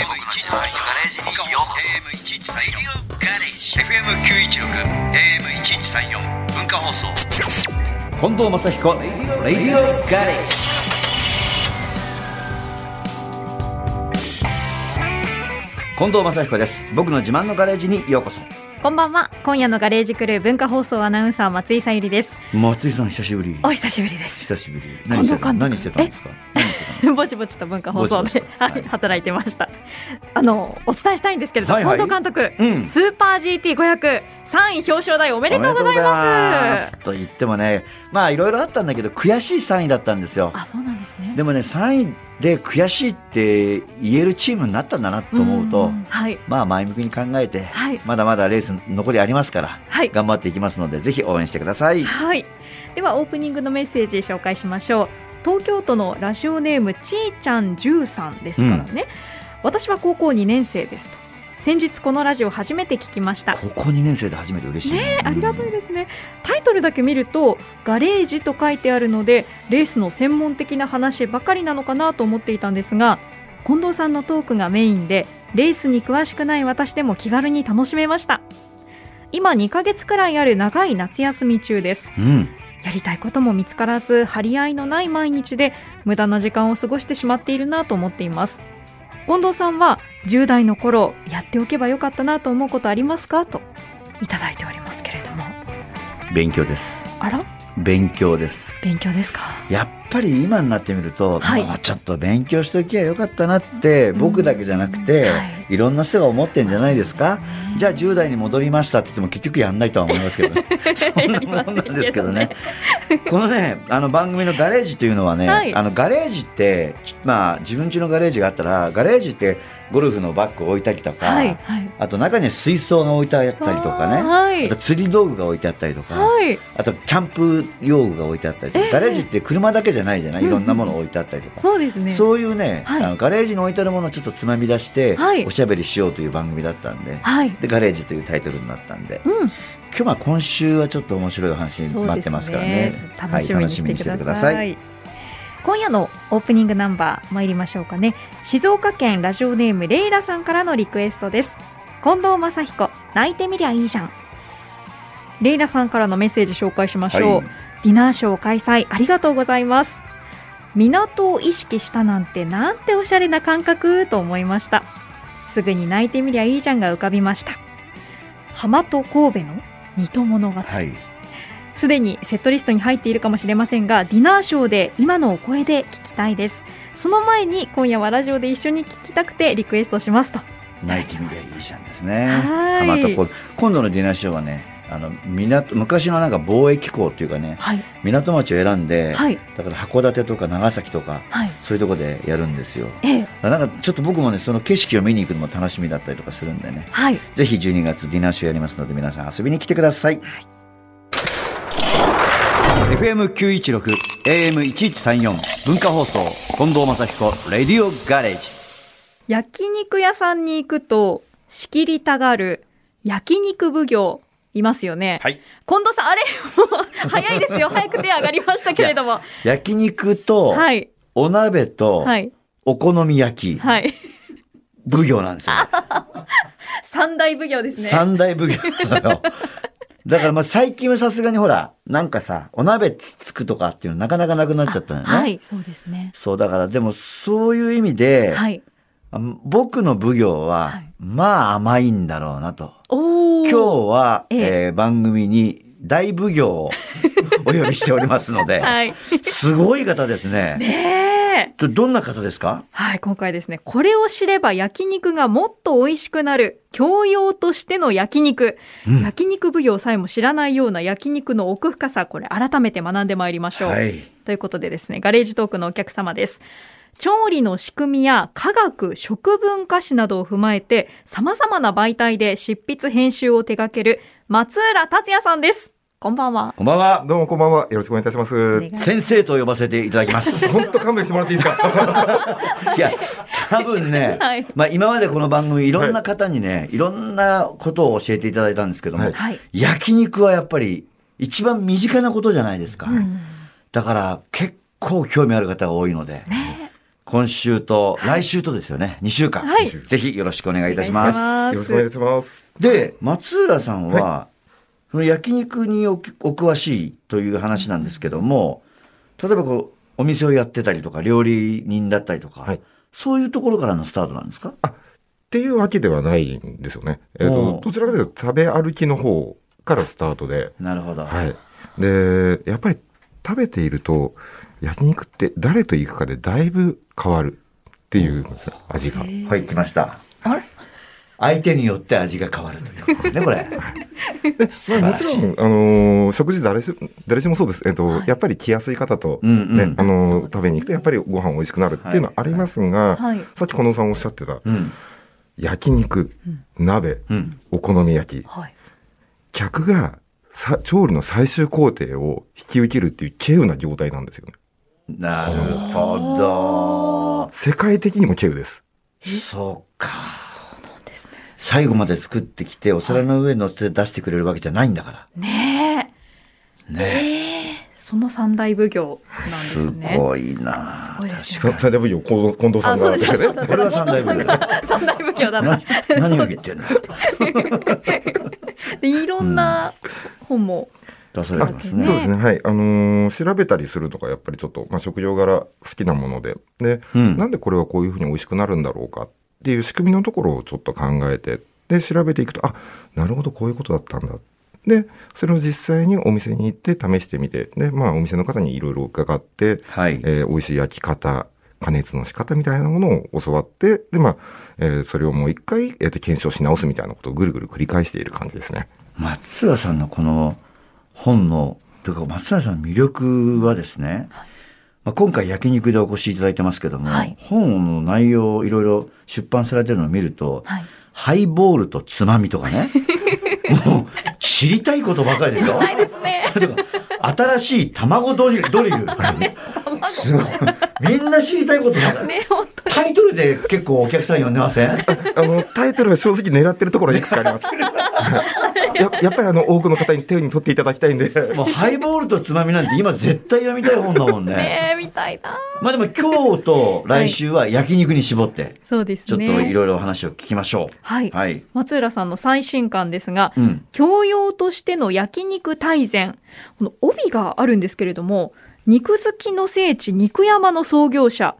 FM1134 文化放送近藤正彦レディオガレージ近藤正彦です。僕の自慢のガレージにようこそ。こんばんは。今夜のガレージクルー文化放送アナウンサー松井さゆりです。松井さん久しぶり。お久しぶりです。久しぶり。何してた何してたんですか？ぼちぼちと文化放送で、はい、働いてました。あのお伝えしたいんですけれど、はいはい、近藤監督、うん、スーパー GT500 3位表彰台おめでとうございます。と言ってもねまあいろいろあったんだけど悔しい3位だったんですよ。あそうなんですね。でもね3位で悔しいって言えるチームになったんだなと思うと、はい、まあ前向きに考えて、はい、まだまだレース残りありますから、はい、頑張っていきますのでぜひ応援してください、はい、ではオープニングのメッセージ紹介しましょう。東京都のラジオネームちーちゃん13ですからね、うん、私は高校2年生ですと先日このラジオ初めて聞きました。高校2年生で初めて嬉しいね、ありがたいですね。タイトルだけ見るとガレージと書いてあるのでレースの専門的な話ばかりなのかなと思っていたんですが近藤さんのトークがメインでレースに詳しくない私でも気軽に楽しめました。今2ヶ月くらいある長い夏休み中です、うん、やりたいことも見つからず張り合いのない毎日で無駄な時間を過ごしてしまっているなと思っています近藤さんは10代の頃やっておけばよかったなと思うことありますかといただいておりますけれども。勉強です。あら？勉強です。勉強ですか？やっぱり今になってみると、はい、もうちょっと勉強しときゃよかったなって僕だけじゃなくて、はい、いろんな人が思ってんじゃないですか、じゃあ10代に戻りましたって言っても結局やんないとは思いますけど、そんなもんなんですけどねこのねあの番組のガレージというのはね、はい、あのガレージってまあ自分家のガレージがあったらガレージってゴルフのバッグを置いたりとか、はいはい、あと中には水槽が置いてあったりとかね、はい、あと釣り道具が置いてあったりとか、はい、あとキャンプ用具が置いてあったりとか、えー、ガレージって車だけじゃないじゃない？いろんなもの置いてあったりとか、うん、そうですね。そういうね、あのガレージに置いてあるものをちょっとつまみ出して、おしゃべりしようという番組だったんで,、でガレージというタイトルになったんで、うん、今日は今週はちょっと面白いお話待ってますからね、ね、楽しみにしててください。今夜のオープニングナンバー参りましょうかね。静岡県ラジオネームレイラさんからのリクエストです。近藤正彦泣いてみりゃいいじゃん。レイラさんからのメッセージ紹介しましょう、はい、ディナーショー開催ありがとうございます。港を意識したなんてなんておしゃれな感覚と思いました。すぐに泣いてみりゃいいじゃんが浮かびました。浜と神戸の二戸物語、はい。すでにセットリストに入っているかもしれませんがディナーショーで今のお声で聞きたいです。その前に今夜はラジオで一緒に聞きたくてリクエストしますと。泣いてみりゃいいじゃんですね。はい。今度のディナーショーはねあの港昔のなんか貿易港っていうかね、はい、港町を選んで、はい、だから函館とか長崎とか、はい、そういうところでやるんですよ、ええ、なんかちょっと僕もねその景色を見に行くのも楽しみだったりとかするんでね、はい、ぜひ12月ディナーショーやりますので皆さん遊びに来てください、はい。FM916 AM1134 文化放送近藤正彦レディオガレージ。焼肉屋さんに行くと仕切りたがる焼肉奉行いますよね。はい。近藤さん、あれもう、早いですよ。早く手上がりましたけれども。焼肉と、はい。お鍋と、はい。お好み焼き。はい。奉行なんですよ。三大奉行ですね。三大奉行だからまあ最近はさすがにほら、なんかさ、お鍋つつくとかっていうのなかなかなくなっちゃったよね。はい、そうですね。そう、だからでもそういう意味で、はい、僕の奉行は、はい、まあ甘いんだろうなと。今日は、ええー、番組に大奉行を お呼びしておりますので、はい、すごい方ですね。ねえ。どんな方ですか？はい、今回ですね、これを知れば焼肉がもっと美味しくなる、教養としての焼肉。うん、焼肉奉行さえも知らないような焼肉の奥深さ、これ改めて学んでまいりましょう。はい、ということでですね、ガレージトークのお客様です。調理の仕組みや科学、食文化史などを踏まえて、様々な媒体で執筆編集を手掛ける松浦達也さんです。こんばんは。こんばんは。どうもこんばんは。よろしくお願いいたします。先生と呼ばせていただきます。本当勘弁してもらっていいですか？いや、多分ね、はい、まあ今までこの番組いろんな方にね、はい、いろんなことを教えていただいたんですけども、はい、焼肉はやっぱり一番身近なことじゃないですか。うん、だから結構興味ある方が多いので、ね今週と来週とですよね、2週間、はいぜひよろしくお願いいたします。お願いしますよろしくお願いします。で、松浦さんは、その焼肉にお詳しいという話なんですけども、例えばこう、お店をやってたりとか、料理人だったりとか、はいそういうところからのスタートなんですか？っていうわけではないんですよね。えっ、おうと、どちらかというと食べ歩きの方からスタートで、なるほど。はい。で、やっぱり食べていると、焼肉って誰と行くかでだいぶ変わるっていうんですよ味が。はい、来ました。あれ？相手によって味が変わるということですね、これ。まあ、もちろん、あのー食事誰し、誰しもそうです。えっ、と、やっぱり来やすい方と、うんうんね、あのー食べに行くと、やっぱりご飯美味しくなるっていうのはありますが、はいさっきこのさんおっしゃってた、うん。焼肉、鍋、うん。お好み焼き、はい。客がさ調理の最終工程を引き受けるっていう稀有な状態なんですよね。なるほど。世界的にも稀有です。そうか。そうですね。最後まで作ってきて、お皿の上に乗せて出してくれるわけじゃないんだから。ねえ。ねええその三大奉行なんですすね。ごいなすごいですよさ最大奉行、近藤さあ、んがそう。これは三大奉行だ。三大奉行だなな。何を言ってんの？でいろんな本も。出されてますねね。そうですね。はい。あのー調べたりするとか、やっぱりちょっと、まあ、食用柄好きなもので。で、うんなんでこれはこういうふうに美味しくなるんだろうかっていう仕組みのところをちょっと考えて、で、調べていくと、あ、なるほど、こういうことだったんだ。で、それを実際にお店に行って試してみて、で、まあ、お店の方にいろいろ伺って、はい。えー美味しい焼き方、加熱の仕方みたいなものを教わって、で、まあ、えーそれをもう一回、えーと、検証し直すみたいなことをぐるぐる繰り返している感じですね。松浦さんのこの本の、というか松浦さんの魅力はですね、まあ、今回焼肉でお越しいただいてますけども、はい本の内容をいろいろ出版されてるのを見ると、はい。ハイボールとつまみとかね、もう知りたいことばかりでしょ？ないですね。新しい卵ドリル、ドリル。すごい。みんな知りたいことばかり。ね、タイトルで結構お客さん呼んでません？あの、タイトルは正直狙ってるところいくつかあります。ややっぱりあの、多くの方に手に取っていただきたいんで。もうハイボールとつまみなんて今絶対読みたい本だもんね。ねえ、みたいな。まあでも今日と来週は焼肉に絞って、そうですね。ちょっといろいろお話を聞きましょう。はい。はい。松浦さんの最新刊ですが、うん。教養としての焼肉大全。この帯があるんですけれども、肉好きの聖地肉山の創業者、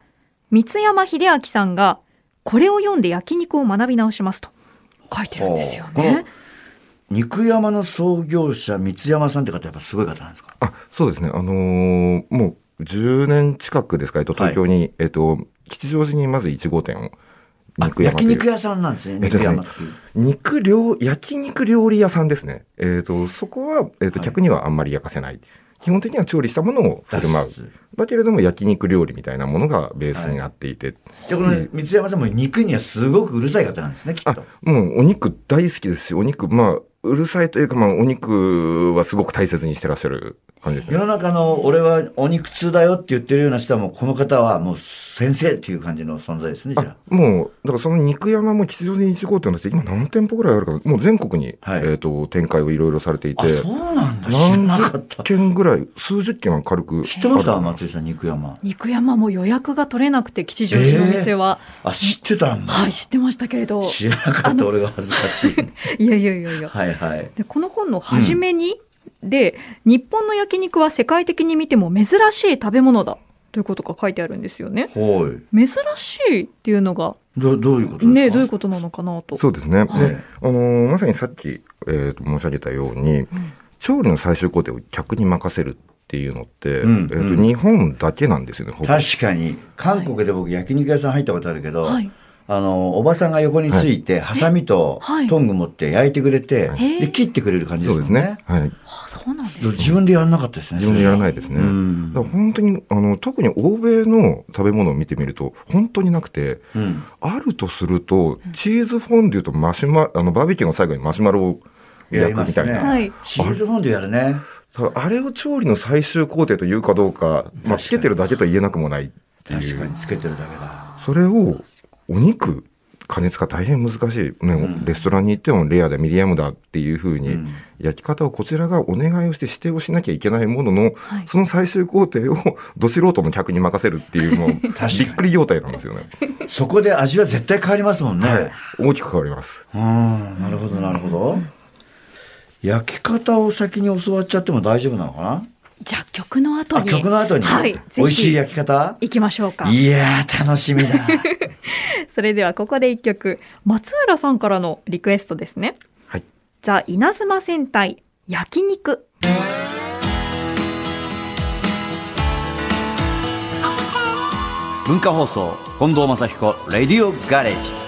三山秀明さんが、これを読んで焼肉を学び直しますと書いてるんですよね。肉山の創業者、三山さんって方やっぱすごい方なんですか？あ、そうですね。あのーもう10年近くですか、えっと、東京に、えっと、吉祥寺にまず1号店を。あ肉焼肉屋さんなんですね、肉山っていう。肉料、焼肉料理屋さんですね。えっ、と、そこは、えっ、と、はい客にはあんまり焼かせない。基本的には調理したものを振る舞うだけれども、焼肉料理みたいなものがベースになっていて。じゃあこの三山さんも肉にはすごくうるさい方なんですね、きっあと。、もうお肉大好きですし、お肉、まあ、うるさいというか、まあ、お肉はすごく大切にしてらっしゃる感じですね。世の中の俺はお肉通だよって言ってるような人はもうこの方はもう先生っていう感じの存在ですね、じゃあもう、だからその肉山も吉祥寺に1号店として、今何店舗ぐらいあるか、もう全国に、はいえっ、と、展開をいろいろされていてそうなんだ。知らなか何十った。件ぐらい、数十件は軽く。知ってました？松井さん、肉山。肉山も予約が取れなくて吉祥寺のお店は、あ、知ってたんだ。はい、知ってましたけれど、知らなかった俺が恥ずかしい。いやいやいやいや。はいはい。でこの本の初めに、で日本の焼肉は世界的に見ても珍しい食べ物だということが書いてあるんですよね。ほい。珍しいっていうのがどどういうことですか？ねどういうことなのかなと。そうですね。はいで、あのーまさにさっき、えーと申し上げたように、調理の最終工程を客に任せるっていうのって、うんえーとうん日本だけなんですよね、確かに、韓国で僕焼肉屋さん入ったことあるけど、はいあの、おばさんが横について、ハサミとはいトング持って焼いてくれて、で、切ってくれる感じでそうすもんね。ですね。はい。あそうなんですね自分でやらなかったですね。自分でやらないですね。うんだから本当に、あの、特に欧米の食べ物を見てみると、本当になくて、うん。あるとすると、チーズフォンデュとマシュマ、あの、バーベキューの最後にマシュマロを焼くみたいな。はいチーズフォンデュやるね。そうあれを調理の最終工程というかどうか、まあ、つけてるだけと言えなくもないっていう。確かにつけてるだけだ。それをお肉加熱が大変難しい、ねうんレストランに行ってもレアだ、ミディアムだっていうふうに、うん焼き方をこちらがお願いをして指定をしなきゃいけないものの、はいその最終工程を ど素人の客に任せるっていう、もう、びっくり状態なんですよね。そこで味は絶対変わりますもんね。はい。大きく変わります。うん、なるほど、なるほど。焼き方を先に教わっちゃっても大丈夫なのかな？じゃあ曲の後あ、に。曲の後に、はい。ぜ美味しいひ焼き方？行きましょうか。いやー、楽しみだ。それではここで一曲、松浦さんからのリクエストですね。はい。ザ・稲妻戦隊焼肉。文化放送、近藤正彦、レディオガレージ。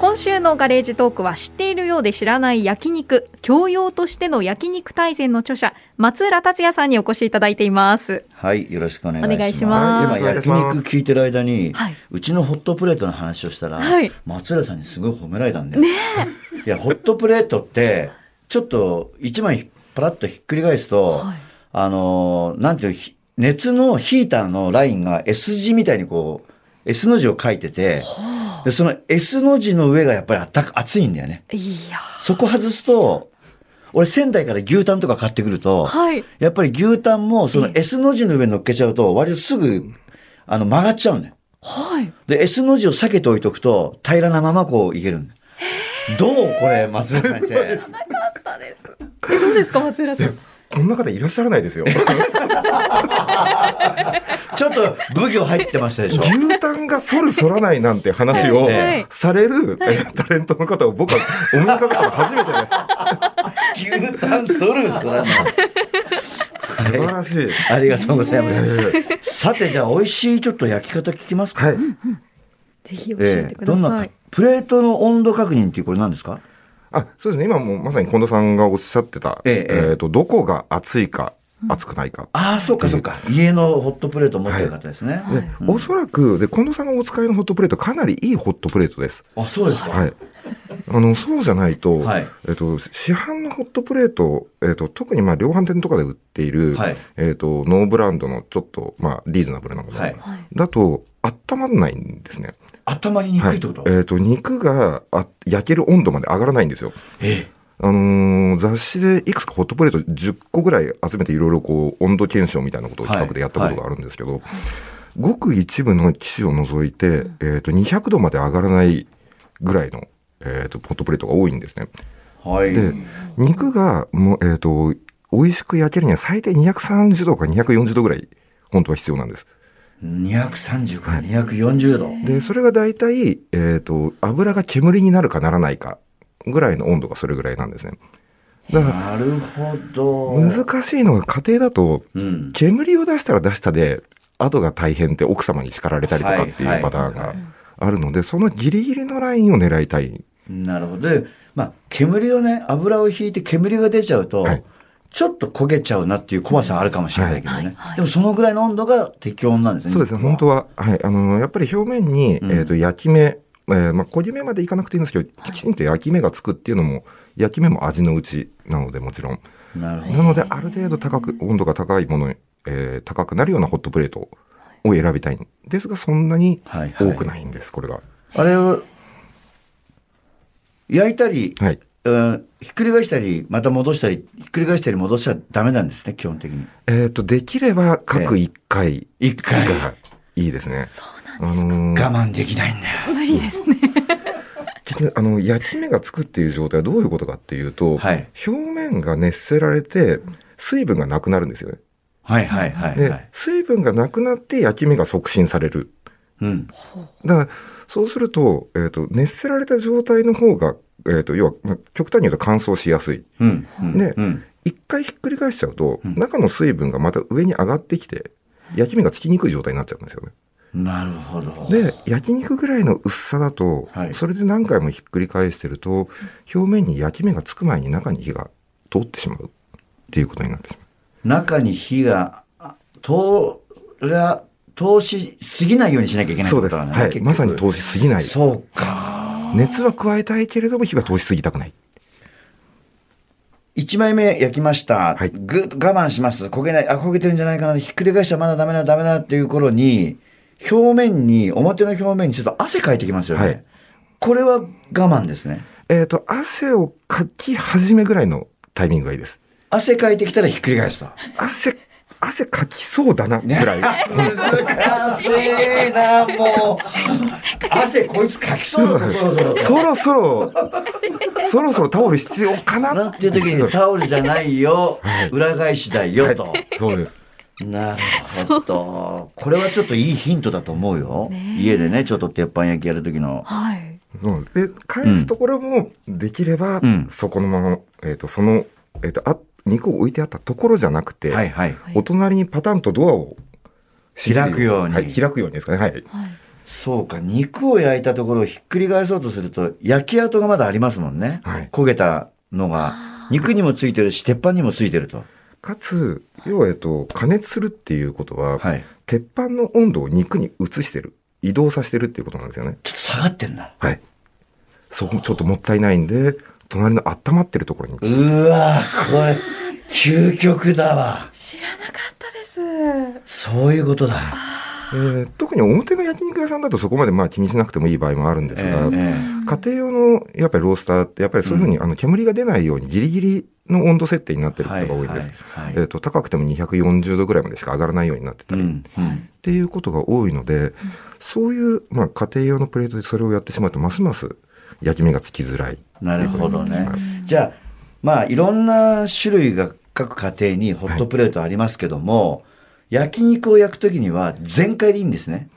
今週のガレージトークは知っているようで知らない焼肉、教養としての焼肉大全の著者、松浦達也さんにお越しいただいています。はい、よろしくお願いします。ます今、焼肉聞いてる間に、はいうちのホットプレートの話をしたら、はい松浦さんにすごい褒められたんだよ。いや、ホットプレートって、ちょっと一枚パラッとひっくり返すと、はいあのーなんていうひ熱のヒーターのラインが S 字みたいにこう、S の字を書いてて、でその S の字の上がやっぱりあったか、熱いんだよね。いやそこ外すと、俺仙台から牛タンとか買ってくると、はい。やっぱり牛タンもそのえ S の字の上に乗っけちゃうと、割とすぐ、あの、曲がっちゃうんだよ。はい。で、S の字を避けておいとくと、平らなままこういけるんだよ。どうこれ、松浦先生。なかったです。え、どうですか、松浦さん。こんな方いらっしゃらないですよ。ちょっと武行入ってましたでしょ。牛タンが反る反らないなんて話をはいされる、えタレントの方を僕はお目にかけたの初めてです。牛タンソルそらな。素晴らしい。ありがとうございまえす。ーさて、じゃあ、美味しいちょっと焼き方聞きますかはい。ぜひ教えてくだどんなプレートの温度確認っていうこれ何ですか？あ、そうですね。今もうまさに近藤さんがおっしゃってた、えええええっと、どこが熱いか、熱くないか。ああ、そうかそうか。家のホットプレート持ってる方ですね。で、おそらく、で、近藤さんがお使いのホットプレート、かなりいいホットプレートです。あ、そうですか。はい。あの、そうじゃないと、はいえっと、市販のホットプレート、えっと、特にまあ、量販店とかで売っている、はいえっと、ノーブランドのちょっと、まあ、リーズナブルなもの、はいはい。だと、温まらないんですね。頭ににくいってこと、はい、えっ、と、肉があ焼ける温度まで上がらないんですよ。ええあのー雑誌でいくつかホットプレート10個ぐらい集めていろいろこう、温度検証みたいなことを企画でやったことがあるんですけど、ごく一部の機種を除いて、えっ、と、200度まで上がらないぐらいの、えっ、と、ホットプレートが多いんですね。はい。で肉が、もう、えっ、と、美味しく焼けるには最低230度から240度ぐらい、本当は必要なんです。230から240度。で、それが大体、えっ、と、油が煙になるかならないかぐらいの温度がそれぐらいなんですね。だかなるほど。ら、難しいのが家庭だと、うん。煙を出したら出したで、後が大変って奥様に叱られたりとかってはいいうパターンはいがあるので、そのギリギリのラインを狙いたい。なるほど。で、まあ、煙をね、油を引いて煙が出ちゃうと、はいちょっと焦げちゃうなっていう怖さはあるかもしれないけどね。はいはいでもそのぐらいの温度が適温なんですね。そうですね、肉本当は。はい。あの、やっぱり表面に、うんえっ、と、焼き目、えーまあ、焦げ目までいかなくていいんですけど、きちんと焼き目がつくっていうのも、焼き目も味のうちなので、もちろん。なるほど。なので、ある程度高く、温度が高いもの、えー高くなるようなホットプレートを選びたいんですが、そんなにはいはい多くないんです、これが。あれを、焼いたり、はい。うんひっくり返したり、また戻したり、ひっくり返したり戻しちゃダメなんですね、基本的に。えっ、と、できれば各1回一回。がいいですね。そうなんあのー我慢できないんだよ。無理ですね。結局、あの、焼き目がつくっていう状態はどういうことかっていうと、はい表面が熱せられて、水分がなくなるんですよね。はいはいはい、で、はい。水分がなくなって焼き目が促進される。うん。だから、そうすると、えっ、と、熱せられた状態の方が、えっ、と、要は、まあ極端に言うと乾燥しやすい。うん。うん。ねうん。一回ひっくり返しちゃうと、うん中の水分がまた上に上がってきて、焼き目がつきにくい状態になっちゃうんですよね。なるほど。で、焼肉ぐらいの薄さだと、はいそれで何回もひっくり返してると、表面に焼き目がつく前に中に火が通ってしまうっていうことになってしま中に火が、あ通ら、通しすぎないようにしなきゃいけう。ないそうです。はい。まさに通しすぎない。そうか。熱は加えたいけれども火は通しすぎたくない。1枚目焼きました。はいぐ我慢します。焦げない。あ、焦げてるんじゃないかな。ひっくり返したらまだダメだ、ダメだっていう頃に、表面に、表の表面にちょっと汗かいてきますよね。はいこれは我慢ですね。えっ、と、汗をかき始めぐらいのタイミングがいいです。汗かいてきたらひっくり返すと。汗、汗かきそうだな、ぐらい。難しいな、もう。汗こいつかきそうだと、そろそろと。そろそろ、そろそろタオル必要かななっていう時にタオルじゃないよ、裏返しだよと。そうです。なるほど。これはちょっといいヒントだと思うよ。家でね、ちょっと鉄板焼きやる時の。はい。そうで、返すところもできれば、うんそこのまま、えっ、と、その、えっ、と、あ、肉を置いてあったところじゃなくて、はいはい。お隣にパタンとドアを開くようにはい、開くようにですかね。はい。はい。そうか、肉を焼いたところをひっくり返そうとすると、焼き跡がまだありますもんね。はい焦げたのが、肉にもついてるし、鉄板にもついてると。かつ、要は、えっと、加熱するっていうことは、はい。鉄板の温度を肉に移してる。移動させてるっていうことなんですよね。ちょっと下がってんだ。はい。そこちょっともったいないんで、隣の温まってるところに。うーわこれ、究極だわ。知らなかったです。そういうことだ。えー特に表の焼肉屋さんだとそこまでまあ気にしなくてもいい場合もあるんですえが、え家庭用のやっぱりロースターってやっぱりそういうふうに、あの煙が出ないようにギリギリの温度設定になってることが多いんです。はいはいえっ、と、高くても240度ぐらいまでしか上がらないようになってたり、っうんうんていうことが多いので、そういう、まあ、家庭用のプレートでそれをやってしまうと、ますます焼き目がつきづらい。なるほどね。じゃあ、まあ、いろんな種類が各家庭にホットプレートありますけども、焼肉を焼くときには全開でいいんですね？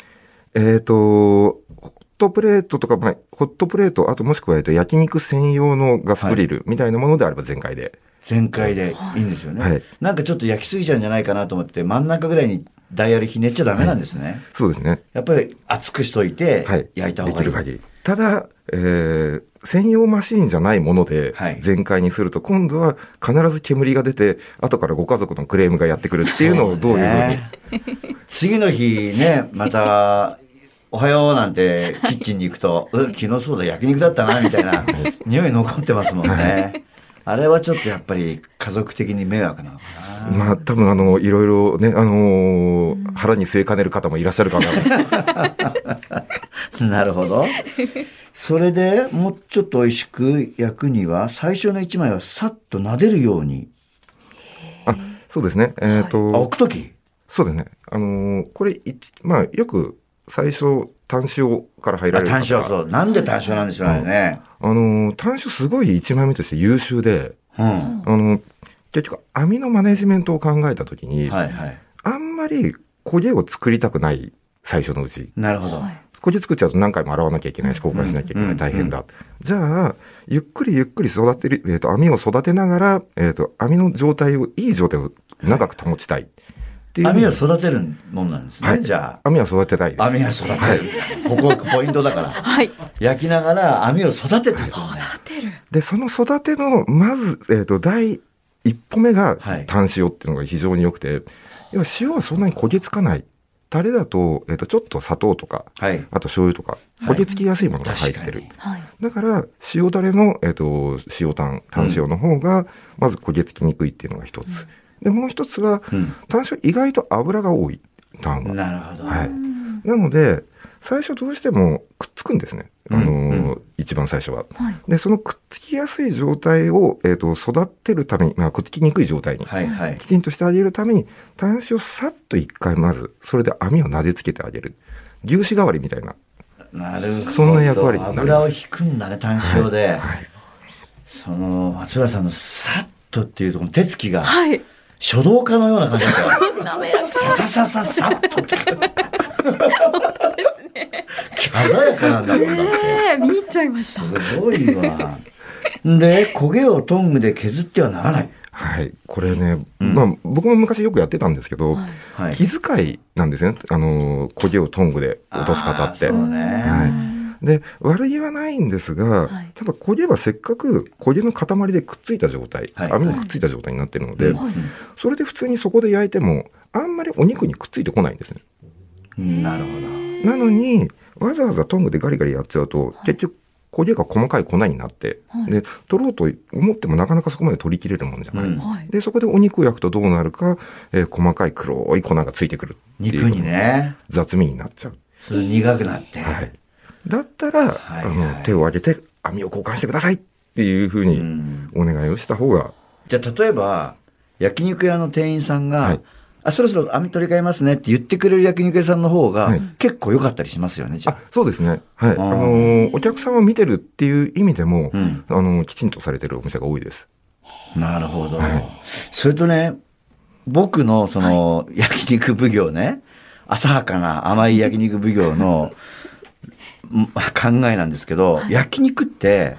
えっ、と、ホットプレートとか、まあ、ホットプレート、あともしくは、えっと、焼肉専用のガスグリルみたいなものであれば全開で。全開でいいんですよね。はいなんかちょっと焼きすぎちゃうんじゃないかなと思って、真ん中ぐらいにダイヤルひねっちゃダメなんですね。そうですね。やっぱり熱くしといてはい。、焼いた方がいい。できる限り。ただ、えー専用マシーンじゃないものではい全開にすると、今度は必ず煙が出て、後からご家族のクレームがやってくるっていうのをどういうふうに？ね次の日ね、また、おはようなんてキッチンに行くと、う、昨日そうだ焼肉だったな、みたいな匂い残ってますもんね。あれはちょっとやっぱり家族的に迷惑なのかな。まあ、多分あの、いろいろね、あのー腹に据えかねる方もいらっしゃるかな。なるほど。それでもうちょっと美味しく焼くには、最初の一枚はさっと撫でるように。あ、そうですね。えっ、と、あ、置くときそうですね。あのーこれ、いまあ、よく最初、単塩から入られる方単勝そう。なんで単勝なんでしょうね。あのー単塩すごい一枚目として優秀で、うん。あの結局、網のマネジメントを考えたときに、はいはい。あんまり焦げを作りたくない、最初のうち。なるほど。はい焦げ作っちゃうと何回も洗わなきゃいけないし、交換しなきゃいけない、大変だ。じゃあ、ゆっくりゆっくり育てる、えっ、と、網を育てながら、えっ、と、網の状態を、いい状態を長く保ちたい。っていう。網を育てるもんなんですね、はいじゃ網は育てたい。網は育てる。ここがポイントだから。はい。焼きながら網を育ててる。で、その育ての、まず、えっ、と、第一歩目がはい、単塩っていうのが非常に良くて、要は塩はそんなに焦げつかない。タレだと、えっ、と、ちょっと砂糖とか、はい。あと醤油とか、はい焦げつきやすいものが入ってる。確かにはい。だから、塩だれの、えっ、と、塩炭、単塩の方が、まず焦げつきにくいっていうのが一つ。で、もう一つは、うん。単塩意外と油が多い、炭は。なるほど。はい。なので、最初どうしてもくっつくんですね。あのーうんう一番最初は。はい。で、そのくっつきやすい状態を、えっ、と、育てるために、まあ、くっつきにくい状態に、はいはい。きちんとしてあげるために、端子をさっと一回まず、それで網をなでつけてあげる。牛脂代わりみたいな。なるほど。そんな役割になります油を引くんだね、単塩で。その、松浦さんのさっとっていうところの手つきが、はい。書道家のような感じだったよ。滑らか。さささささっと。鮮やかなんだもんだって。ええ見入っちゃいました。すごいわ。で、焦げをトングで削ってはならない。はい。これね、うんまあ、僕も昔よくやってたんですけど、はいはい。気遣いなんですね。あのー、焦げをトングで落とす方って。そうね。はいで、悪気はないんですが、はいただ焦げはせっかく焦げの塊でくっついた状態、はい網にくっついた状態になってるので、うんそれで普通にそこで焼いても、あんまりお肉にくっついてこないんですね。うんなるほど。なのに、わざわざトングでガリガリやっちゃうと、結局、焦げが細かい粉になって、はいで、取ろうと思ってもなかなかそこまで取り切れるものじゃない。うんはい。で、そこでお肉を焼くとどうなるか、えー細かい黒い粉がついてくるっていう肉にね。雑味になっちゃう。苦くなって。はい。だったら、はいあの、手を挙げて網を交換してくださいっていうふううにんお願いをした方が、じゃあ、例えば、焼肉屋の店員さんが、はいあ、そろそろ網取り替えますねって言ってくれる焼肉屋さんの方が、はい結構良かったりしますよね、じゃあ、そうですね。はい。あーのーお客さんを見てるっていう意味でも、うんあのーきちんとされてるお店が多いです。あ。なるほど。はいそれとね、僕のその、焼肉奉行ね、浅はかな甘い焼肉奉行のん考えなんですけど、焼肉って、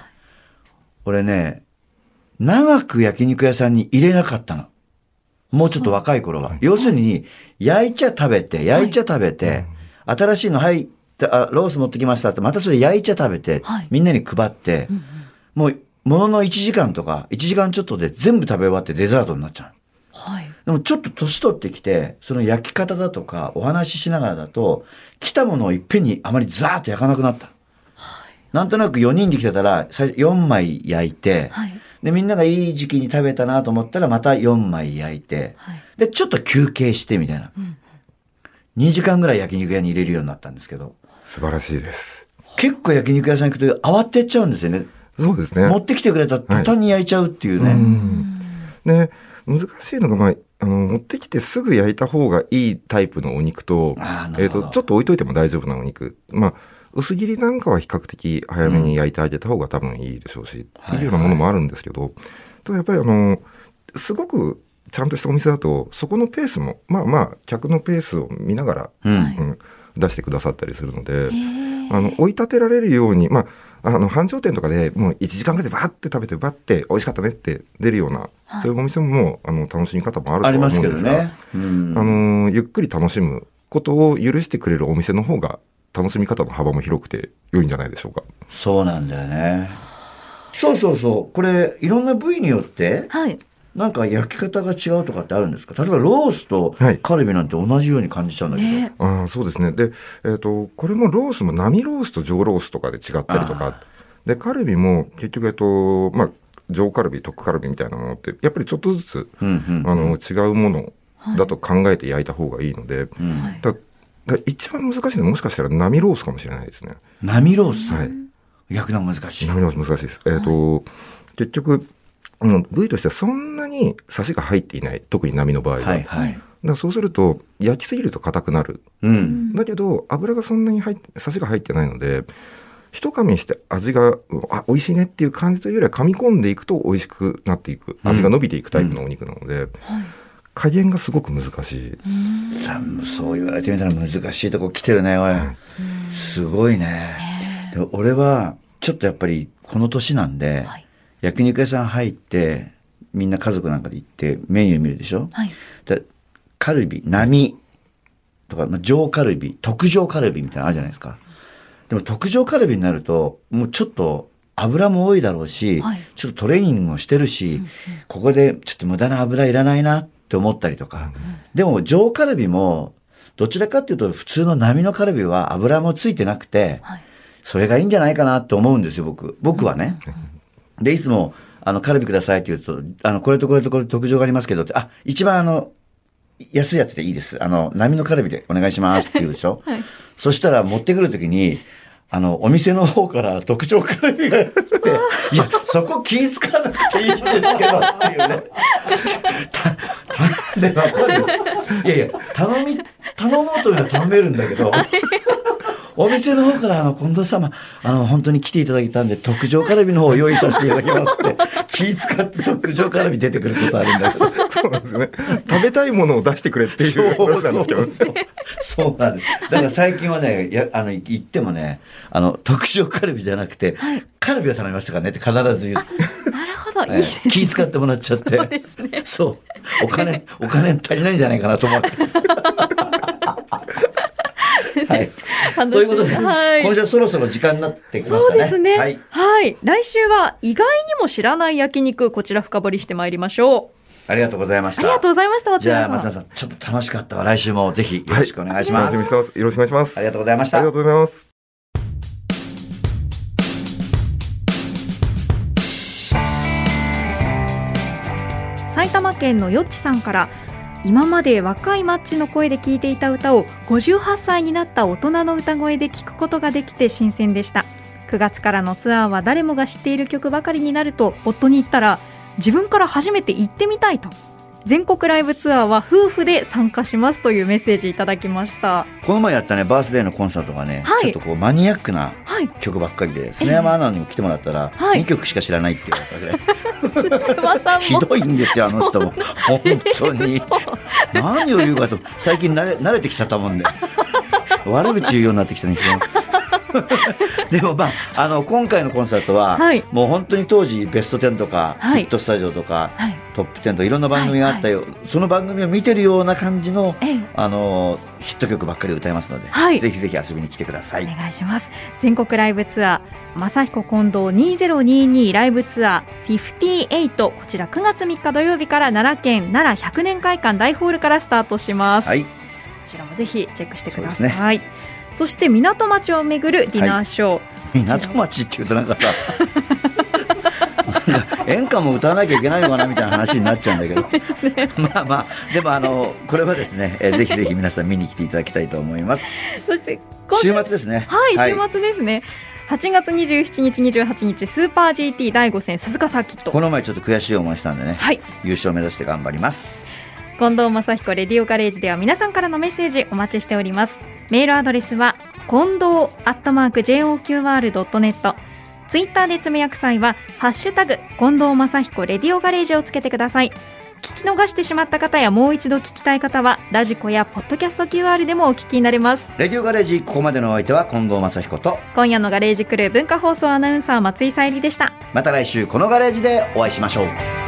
俺ね、長く焼肉屋さんに入れなかったの。もうちょっと若い頃は。要するに、焼いちゃ食べて、焼いちゃ食べて、新しいの入った、あロース持ってきましたって、またそれ焼いちゃ食べて、はいみんなに配って、もう、ものの1時間とか、1時間ちょっとで全部食べ終わってデザートになっちゃう。はい。でもちょっと年取ってきて、その焼き方だとか、お話ししながらだと、来たものをいっぺんにあまりザーッと焼かなくなった。なんとなく4人で来てたら、最初4枚焼いて、はい。で、みんながいい時期に食べたなと思ったら、また4枚焼いて、はい。で、ちょっと休憩してみたいな。ん2時間ぐらい焼肉屋に入れるようになったんですけど、素晴らしいです。結構焼肉屋さん行くと慌てっちゃうんですよね。そうですね。持ってきてくれた途端に焼いちゃうっていううね。んで、難しいのが、まあ、あの、持ってきてすぐ焼いた方がいいタイプのお肉と、えーと、ちょっと置いといても大丈夫なお肉。まあ、薄切りなんかは比較的早めに焼いてあげた方が多分いいでしょうし、っていうようなものもあるんですけど、ただやっぱりあの、すごくちゃんとしたお店だと、そこのペースも、まあまあ、客のペースを見ながら、うん。はいうん、出してくださったりするので、あの、追い立てられるように、まあ、あの、繁盛店とかでもう1時間ぐらいでバーって食べて、バーって美味しかったねって出るような、はいそういうお店ももう、あの、楽しみ方もあるとはありま思うんですすが、けどね。うんあの、ゆっくり楽しむことを許してくれるお店の方が、楽しみ方の幅も広くて良いんじゃないでしょうか。そうなんだよね。そうそうそう。これ、いろんな部位によって、はい。なんか焼き方が違うとかってあるんですか？例えばロースとはいカルビなんて同じように感じちゃうんだけど。ねああ、そうですね。で、えっ、と、これもロースも並ロースと上ロースとかで違ったりとか、で、カルビも結局、えっと、まあ、上カルビ、特カルビみたいなものって、やっぱりちょっとずつ、うんうん。あの、違うものだと考えて焼いた方がいいので、うんはいだだ一番難しいのはもしかしたら並ロースかもしれないですね。波ロース？はい。焼くのが難しい。並ロース難しいです。えっ、と、結局、あの部位としてはそんなにサシが入っていない。特に波の場合は。はいだかはい。らそうすると、焼きすぎると硬くなる。うん。だけど、油がそんなに入って、サシが入ってないので、一噛みして味が、あ、美味しいねっていう感じというよりは噛み込んでいくと美味しくなっていく。味が伸びていくタイプのお肉なので、はい。加減がすごく難しい。うそう言われてみたら難しいとこ来てるね、おい。すごいね。ねで俺は、ちょっとやっぱりこの年なんで、はい。焼肉屋さん入って、みんな家族なんかで行ってメニュー見るでしょ？はい。でカルビ、並とか、まあ、上カルビ、特上カルビみたいなのあるじゃないですか。でも特上カルビになると、もうちょっと油も多いだろうし、はいちょっとトレーニングもしてるし、ここでちょっと無駄な油いらないなって思ったりとか。でも上カルビも、どちらかっていうと普通の波のカルビは油もついてなくて、はい。それがいいんじゃないかなって思うんですよ、僕。僕はね。で、いつも、あの、カルビくださいって言うと、あの、これとこれとこれ特徴がありますけどって、あ、一番あの、安いやつでいいです。あの、波のカルビでお願いしますって言うでしょ？はいそしたら持ってくるときに、あの、お店の方から特徴カルビがあって、いや、そこ気ぃつかなくていいんですけどっていうね。た、た、で、わかるいやいや、頼み、頼もうというのは頼めるんだけど、お店の方から、あの、近藤様、あの、本当に来ていただいたんで、特上カルビの方を用意させていただきますって、気遣って特上カルビ出てくることあるんだけど。そうなんですね。食べたいものを出してくれっていう話なんですけど。そうそうなんです。だから最近はね、やあの、行ってもね、あの、特上カルビじゃなくて、カルビを頼みましたからねって必ず言う。なるほど。いいえ気遣ってもらっちゃって。そうお金、お金足りないんじゃないかなと思って。はい、ということで、はい、今週はそろそろ時間になってきましたね。そうですね。はい、はい。来週は意外にも知らない焼肉、こちら深掘りしてまいりましょう。ありがとうございました。ありがとうございました。じゃあ、松田さん、ちょっと楽しかったわ。来週もぜひよろしくお願いします。はい、よろしくお願いします。ありがとうございました。ありがとうございます。埼玉県のよっちさんから今まで若いマッチの声で聞いていた歌を58歳になった大人の歌声で聞くことができて新鮮でした。9月からのツアーは誰もが知っている曲ばかりになると夫に言ったら自分から初めて行ってみたいと。全国ライブツアーは夫婦で参加しますというメッセージいただきました。この前やったねバースデーのコンサートがね、はい、ちょっとこうマニアックな曲ばっかりで、砂山アナにも来てもらったら、はい、2曲しか知らないって言われたぐらい。ひどいんですよあの人も。本当に何を言うかと最近慣れ慣れてきちゃったもんで。悪口言うようになってきたね でもまあ、あの、今回のコンサートは、はい、もう本当に当時ベスト10とか、はい、ヒットスタジオとか、はい、トップ10とかいろんな番組があったよ、はいはい、その番組を見てるような感じの、あの、ヒット曲ばっかり歌いますので、はい、ぜひぜひ遊びに来てください。お願いします。全国ライブツアー、正彦近藤2022ライブツアー58、こちら9月3日土曜日から奈良県奈良100年会館大ホールからスタートします。はい。こちらもぜひチェックしてください。そして港町をめぐるディナーショー、はい、港町っていうとなんかさ 演歌も歌わなきゃいけないのかなみたいな話になっちゃうんだけど、ね、まあまあでもあのこれはですね、えー、ぜひぜひ皆さん見に来ていただきたいと思います。そして週末ですね。はい、週末ですね。8月27日、28日スーパー GT 第5戦鈴鹿サーキット。この前ちょっと悔しい思いしたんでね、はい、優勝目指して頑張ります。近藤正彦レディオガレージでは皆さんからのメッセージお待ちしております。メールアドレスは近藤アットマーク JOQR.net ツイッターでつぶやく際はハッシュタグ近藤正彦レディオガレージをつけてください。聞き逃してしまった方やもう一度聞きたい方はラジコやポッドキャスト QR でもお聞きになれます。レディオガレージここまでのお相手は近藤正彦と今夜のガレージクルー文化放送アナウンサー松井さゆりでした。また来週このガレージでお会いしましょう